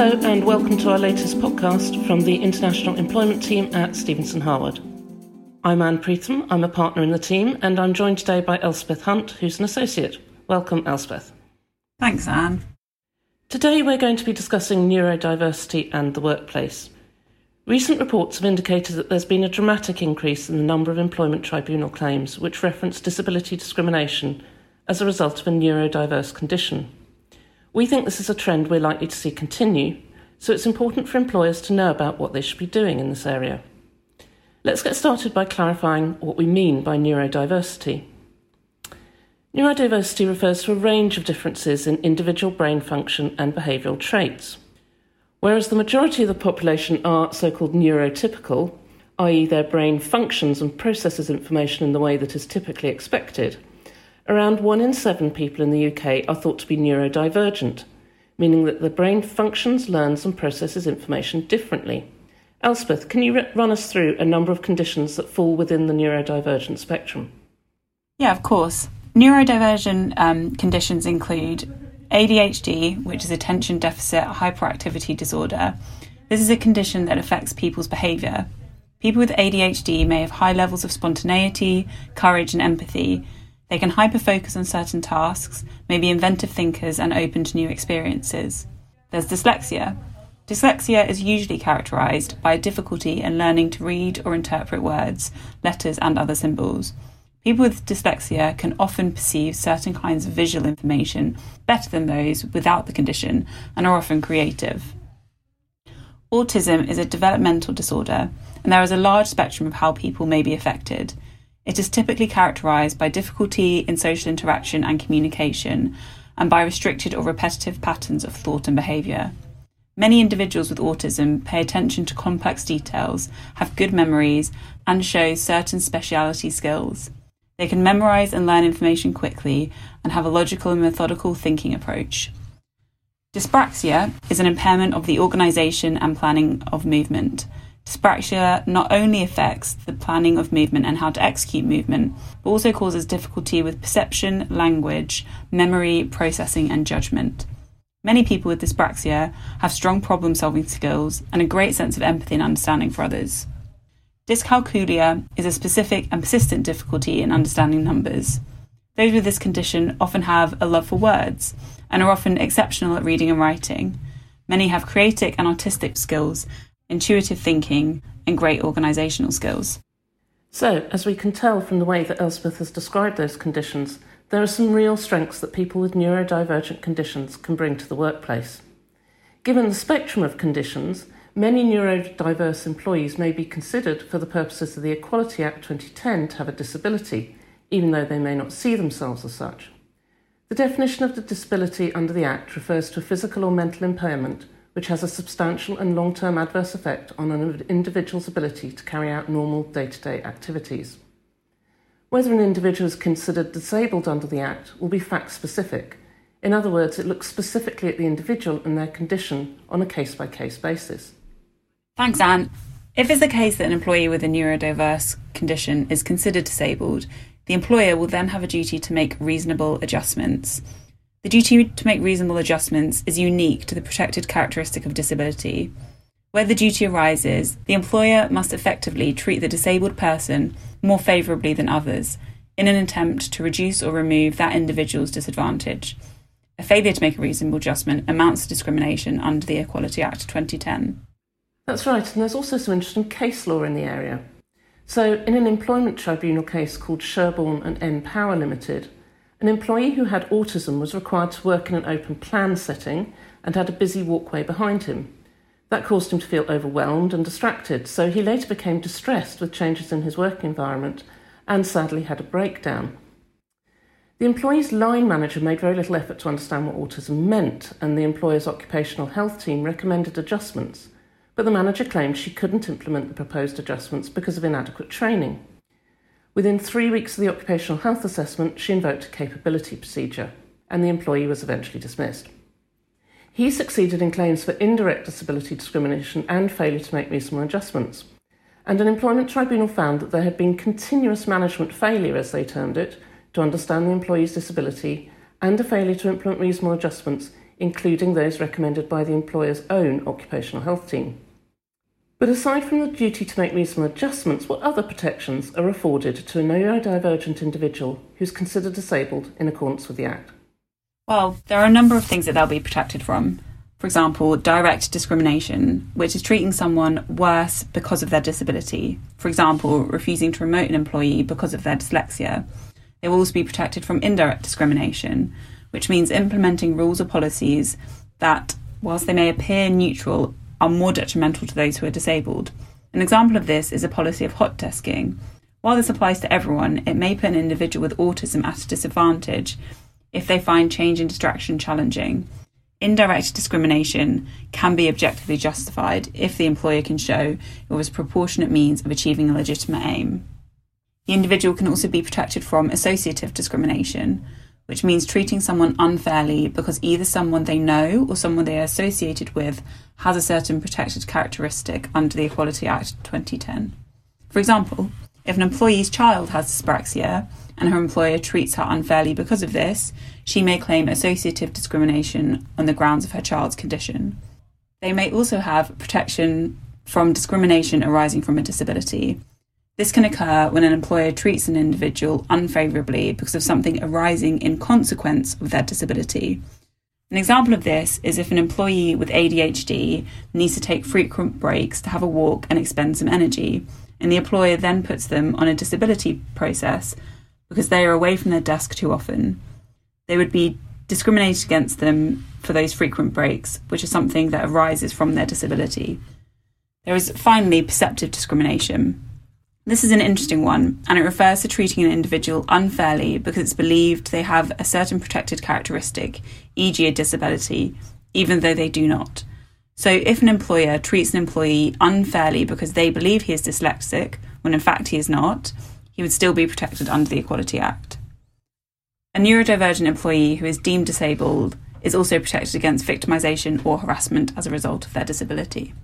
Hello, and welcome to our latest podcast from the International Employment Team at Stephenson Harwood. I'm Anne Preetham, I'm a partner in the team, and I'm joined today by Elspeth Hunt, who's an associate. Welcome, Elspeth. Thanks, Anne. Today we're going to be discussing neurodiversity and the workplace. Recent reports have indicated that there's been a dramatic increase in the number of employment tribunal claims which reference disability discrimination as a result of a neurodiverse condition. We think this is a trend we're likely to see continue, so it's important for employers to know about what they should be doing in this area. Let's get started by clarifying what we mean by neurodiversity. Neurodiversity refers to a range of differences in individual brain function and behavioural traits. Whereas the majority of the population are so called neurotypical, i.e., their brain functions and processes information in the way that is typically expected, around one in seven people in the UK are thought to be neurodivergent, meaning that the brain functions, learns, and processes information differently. Elspeth, can you run us through a number of conditions that fall within the neurodivergent spectrum? Yeah, of course. Neurodivergent um, conditions include ADHD, which is attention deficit hyperactivity disorder. This is a condition that affects people's behaviour. People with ADHD may have high levels of spontaneity, courage, and empathy. They can hyperfocus on certain tasks, may be inventive thinkers, and open to new experiences. There's dyslexia, Dyslexia is usually characterized by a difficulty in learning to read or interpret words, letters, and other symbols. People with dyslexia can often perceive certain kinds of visual information better than those without the condition and are often creative. Autism is a developmental disorder, and there is a large spectrum of how people may be affected. It is typically characterized by difficulty in social interaction and communication, and by restricted or repetitive patterns of thought and behavior. Many individuals with autism pay attention to complex details, have good memories, and show certain speciality skills. They can memorize and learn information quickly and have a logical and methodical thinking approach. Dyspraxia is an impairment of the organization and planning of movement. Dyspraxia not only affects the planning of movement and how to execute movement, but also causes difficulty with perception, language, memory, processing, and judgment. Many people with dyspraxia have strong problem solving skills and a great sense of empathy and understanding for others. Dyscalculia is a specific and persistent difficulty in understanding numbers. Those with this condition often have a love for words and are often exceptional at reading and writing. Many have creative and artistic skills, intuitive thinking, and great organisational skills. So, as we can tell from the way that Elspeth has described those conditions, there are some real strengths that people with neurodivergent conditions can bring to the workplace. Given the spectrum of conditions, many neurodiverse employees may be considered, for the purposes of the Equality Act 2010, to have a disability, even though they may not see themselves as such. The definition of the disability under the Act refers to a physical or mental impairment which has a substantial and long term adverse effect on an individual's ability to carry out normal day to day activities. Whether an individual is considered disabled under the Act will be fact specific. In other words, it looks specifically at the individual and their condition on a case by case basis. Thanks, Anne. If it's the case that an employee with a neurodiverse condition is considered disabled, the employer will then have a duty to make reasonable adjustments. The duty to make reasonable adjustments is unique to the protected characteristic of disability. Where the duty arises, the employer must effectively treat the disabled person more favourably than others in an attempt to reduce or remove that individual's disadvantage. A failure to make a reasonable adjustment amounts to discrimination under the Equality Act 2010. That's right, and there's also some interesting case law in the area. So, in an employment tribunal case called Sherborne and N Power Limited, an employee who had autism was required to work in an open plan setting and had a busy walkway behind him. That caused him to feel overwhelmed and distracted, so he later became distressed with changes in his work environment and sadly had a breakdown. The employee's line manager made very little effort to understand what autism meant, and the employer's occupational health team recommended adjustments, but the manager claimed she couldn't implement the proposed adjustments because of inadequate training. Within three weeks of the occupational health assessment, she invoked a capability procedure, and the employee was eventually dismissed. He succeeded in claims for indirect disability discrimination and failure to make reasonable adjustments. And an employment tribunal found that there had been continuous management failure, as they termed it, to understand the employee's disability and a failure to implement reasonable adjustments, including those recommended by the employer's own occupational health team. But aside from the duty to make reasonable adjustments, what other protections are afforded to a neurodivergent individual who's considered disabled in accordance with the Act? Well, there are a number of things that they'll be protected from. For example, direct discrimination, which is treating someone worse because of their disability. For example, refusing to promote an employee because of their dyslexia. They will also be protected from indirect discrimination, which means implementing rules or policies that, whilst they may appear neutral, are more detrimental to those who are disabled. An example of this is a policy of hot desking. While this applies to everyone, it may put an individual with autism at a disadvantage if they find change and distraction challenging. Indirect discrimination can be objectively justified if the employer can show it was proportionate means of achieving a legitimate aim. The individual can also be protected from associative discrimination, which means treating someone unfairly because either someone they know or someone they are associated with has a certain protected characteristic under the Equality Act 2010. For example, if an employee's child has dyspraxia and her employer treats her unfairly because of this, she may claim associative discrimination on the grounds of her child's condition. They may also have protection from discrimination arising from a disability. This can occur when an employer treats an individual unfavourably because of something arising in consequence of their disability. An example of this is if an employee with ADHD needs to take frequent breaks to have a walk and expend some energy, and the employer then puts them on a disability process because they are away from their desk too often. They would be discriminated against them for those frequent breaks, which is something that arises from their disability. There is finally perceptive discrimination. This is an interesting one, and it refers to treating an individual unfairly because it's believed they have a certain protected characteristic, e.g., a disability, even though they do not. So, if an employer treats an employee unfairly because they believe he is dyslexic, when in fact he is not, he would still be protected under the Equality Act. A neurodivergent employee who is deemed disabled is also protected against victimisation or harassment as a result of their disability.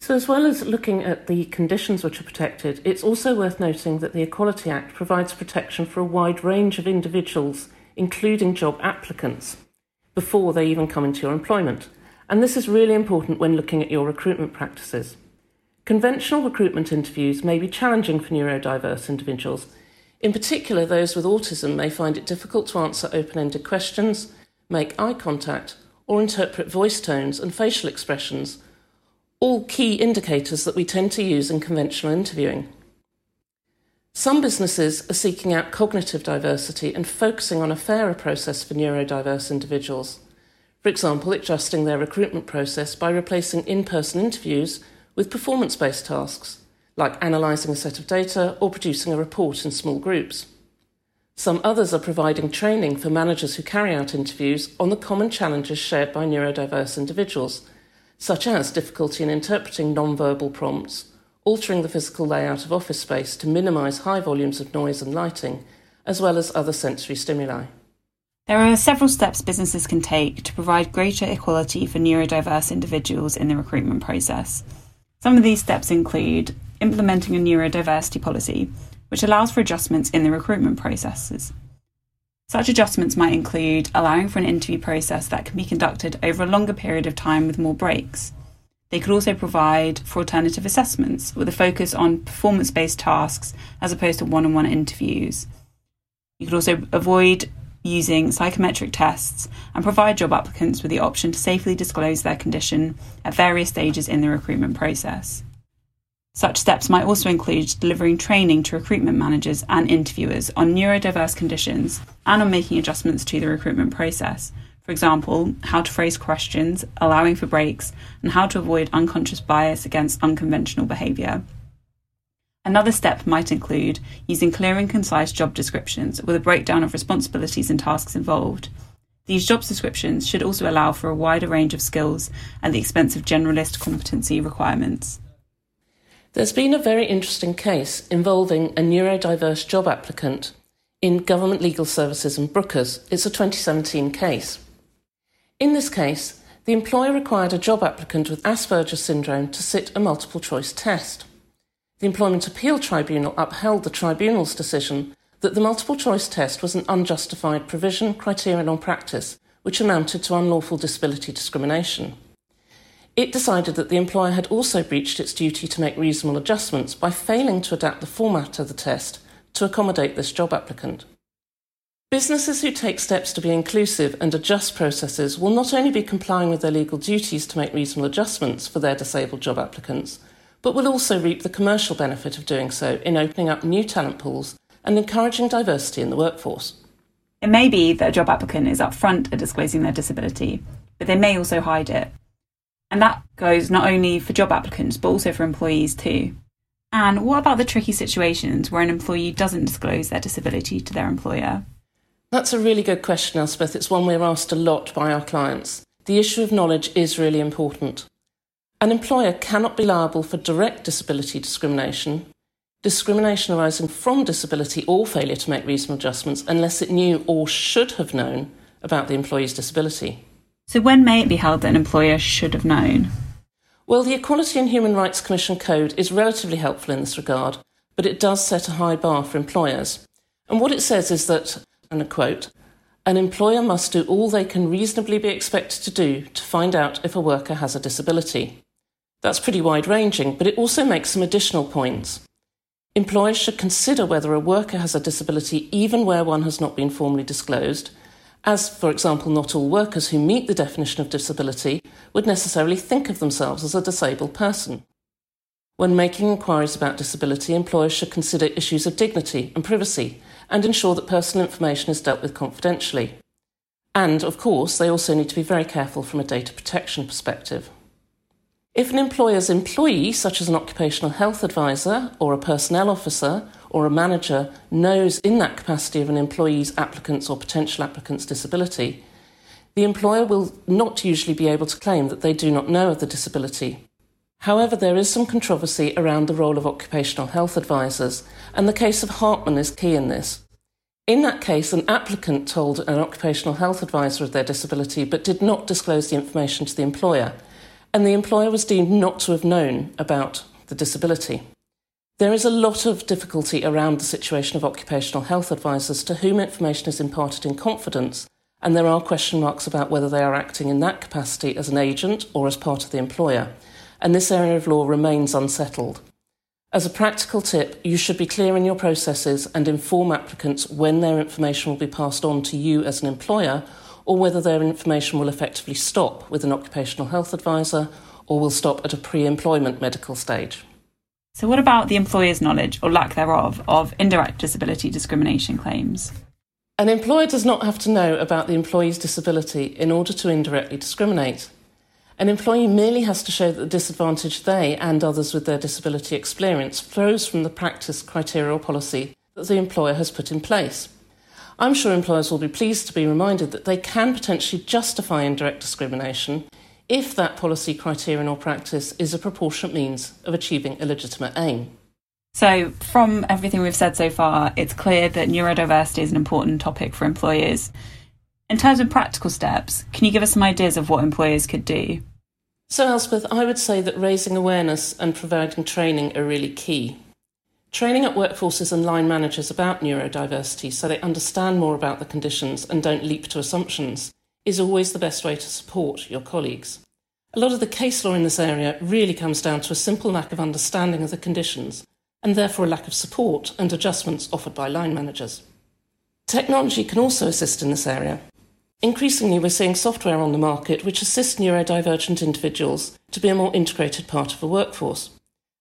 So, as well as looking at the conditions which are protected, it's also worth noting that the Equality Act provides protection for a wide range of individuals, including job applicants, before they even come into your employment. And this is really important when looking at your recruitment practices. Conventional recruitment interviews may be challenging for neurodiverse individuals. In particular, those with autism may find it difficult to answer open ended questions, make eye contact, or interpret voice tones and facial expressions, all key indicators that we tend to use in conventional interviewing. Some businesses are seeking out cognitive diversity and focusing on a fairer process for neurodiverse individuals. For example, adjusting their recruitment process by replacing in person interviews with performance based tasks, like analysing a set of data or producing a report in small groups. Some others are providing training for managers who carry out interviews on the common challenges shared by neurodiverse individuals, such as difficulty in interpreting non-verbal prompts, altering the physical layout of office space to minimise high volumes of noise and lighting, as well as other sensory stimuli. There are several steps businesses can take to provide greater equality for neurodiverse individuals in the recruitment process. Some of these steps include implementing a neurodiversity policy, which allows for adjustments in the recruitment processes. Such adjustments might include allowing for an interview process that can be conducted over a longer period of time with more breaks. They could also provide for alternative assessments with a focus on performance based tasks as opposed to one on one interviews. You could also avoid using psychometric tests and provide job applicants with the option to safely disclose their condition at various stages in the recruitment process. Such steps might also include delivering training to recruitment managers and interviewers on neurodiverse conditions and on making adjustments to the recruitment process. For example, how to phrase questions, allowing for breaks, and how to avoid unconscious bias against unconventional behaviour. Another step might include using clear and concise job descriptions with a breakdown of responsibilities and tasks involved. These job descriptions should also allow for a wider range of skills at the expense of generalist competency requirements. There's been a very interesting case involving a neurodiverse job applicant in Government Legal Services and Brookes. It's a 2017 case. In this case, the employer required a job applicant with Asperger's syndrome to sit a multiple choice test. The Employment Appeal Tribunal upheld the tribunal's decision that the multiple choice test was an unjustified provision, criterion, or practice which amounted to unlawful disability discrimination. It decided that the employer had also breached its duty to make reasonable adjustments by failing to adapt the format of the test to accommodate this job applicant. Businesses who take steps to be inclusive and adjust processes will not only be complying with their legal duties to make reasonable adjustments for their disabled job applicants, but will also reap the commercial benefit of doing so in opening up new talent pools and encouraging diversity in the workforce. It may be that a job applicant is upfront at disclosing their disability, but they may also hide it. And that goes not only for job applicants, but also for employees too. And what about the tricky situations where an employee doesn't disclose their disability to their employer? That's a really good question, Elspeth. It's one we're asked a lot by our clients. The issue of knowledge is really important. An employer cannot be liable for direct disability discrimination, discrimination arising from disability or failure to make reasonable adjustments unless it knew or should have known about the employee's disability. So, when may it be held that an employer should have known? Well, the Equality and Human Rights Commission Code is relatively helpful in this regard, but it does set a high bar for employers. And what it says is that and a quote, an employer must do all they can reasonably be expected to do to find out if a worker has a disability. That's pretty wide ranging, but it also makes some additional points. Employers should consider whether a worker has a disability even where one has not been formally disclosed, as, for example, not all workers who meet the definition of disability would necessarily think of themselves as a disabled person. When making inquiries about disability, employers should consider issues of dignity and privacy and ensure that personal information is dealt with confidentially. And, of course, they also need to be very careful from a data protection perspective. If an employer's employee, such as an occupational health advisor or a personnel officer or a manager, knows in that capacity of an employee's applicant's or potential applicant's disability, the employer will not usually be able to claim that they do not know of the disability However, there is some controversy around the role of occupational health advisors, and the case of Hartman is key in this. In that case, an applicant told an occupational health advisor of their disability but did not disclose the information to the employer, and the employer was deemed not to have known about the disability. There is a lot of difficulty around the situation of occupational health advisors to whom information is imparted in confidence, and there are question marks about whether they are acting in that capacity as an agent or as part of the employer and this area of law remains unsettled. As a practical tip, you should be clear in your processes and inform applicants when their information will be passed on to you as an employer or whether their information will effectively stop with an occupational health advisor or will stop at a pre employment medical stage. So, what about the employer's knowledge or lack thereof of indirect disability discrimination claims? An employer does not have to know about the employee's disability in order to indirectly discriminate. An employee merely has to show that the disadvantage they and others with their disability experience flows from the practice, criteria, or policy that the employer has put in place. I'm sure employers will be pleased to be reminded that they can potentially justify indirect discrimination if that policy, criterion, or practice is a proportionate means of achieving a legitimate aim. So, from everything we've said so far, it's clear that neurodiversity is an important topic for employers. In terms of practical steps, can you give us some ideas of what employers could do? So, Elspeth, I would say that raising awareness and providing training are really key. Training up workforces and line managers about neurodiversity so they understand more about the conditions and don't leap to assumptions is always the best way to support your colleagues. A lot of the case law in this area really comes down to a simple lack of understanding of the conditions and therefore a lack of support and adjustments offered by line managers. Technology can also assist in this area. Increasingly, we're seeing software on the market which assists neurodivergent individuals to be a more integrated part of a workforce.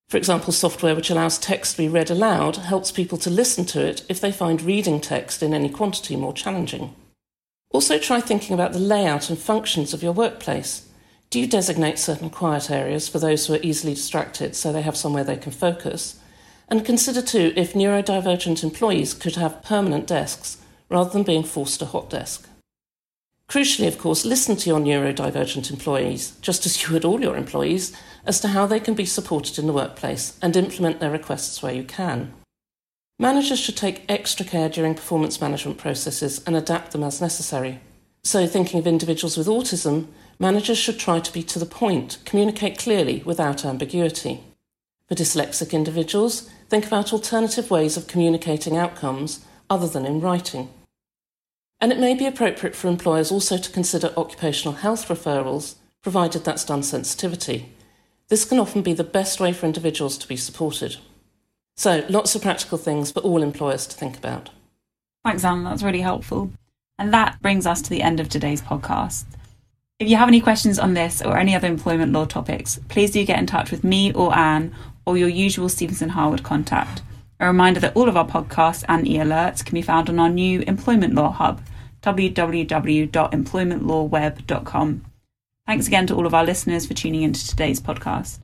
For example, software which allows text to be read aloud helps people to listen to it if they find reading text in any quantity more challenging. Also, try thinking about the layout and functions of your workplace. Do you designate certain quiet areas for those who are easily distracted so they have somewhere they can focus? And consider too if neurodivergent employees could have permanent desks rather than being forced to hot desk. Crucially, of course, listen to your neurodivergent employees, just as you would all your employees, as to how they can be supported in the workplace and implement their requests where you can. Managers should take extra care during performance management processes and adapt them as necessary. So, thinking of individuals with autism, managers should try to be to the point, communicate clearly without ambiguity. For dyslexic individuals, think about alternative ways of communicating outcomes other than in writing. And it may be appropriate for employers also to consider occupational health referrals, provided that's done sensitivity. This can often be the best way for individuals to be supported. So, lots of practical things for all employers to think about. Thanks, Anne. That's really helpful. And that brings us to the end of today's podcast. If you have any questions on this or any other employment law topics, please do get in touch with me or Anne or your usual Stephenson Harwood contact. A reminder that all of our podcasts and e alerts can be found on our new Employment Law Hub, www.employmentlawweb.com. Thanks again to all of our listeners for tuning into today's podcast.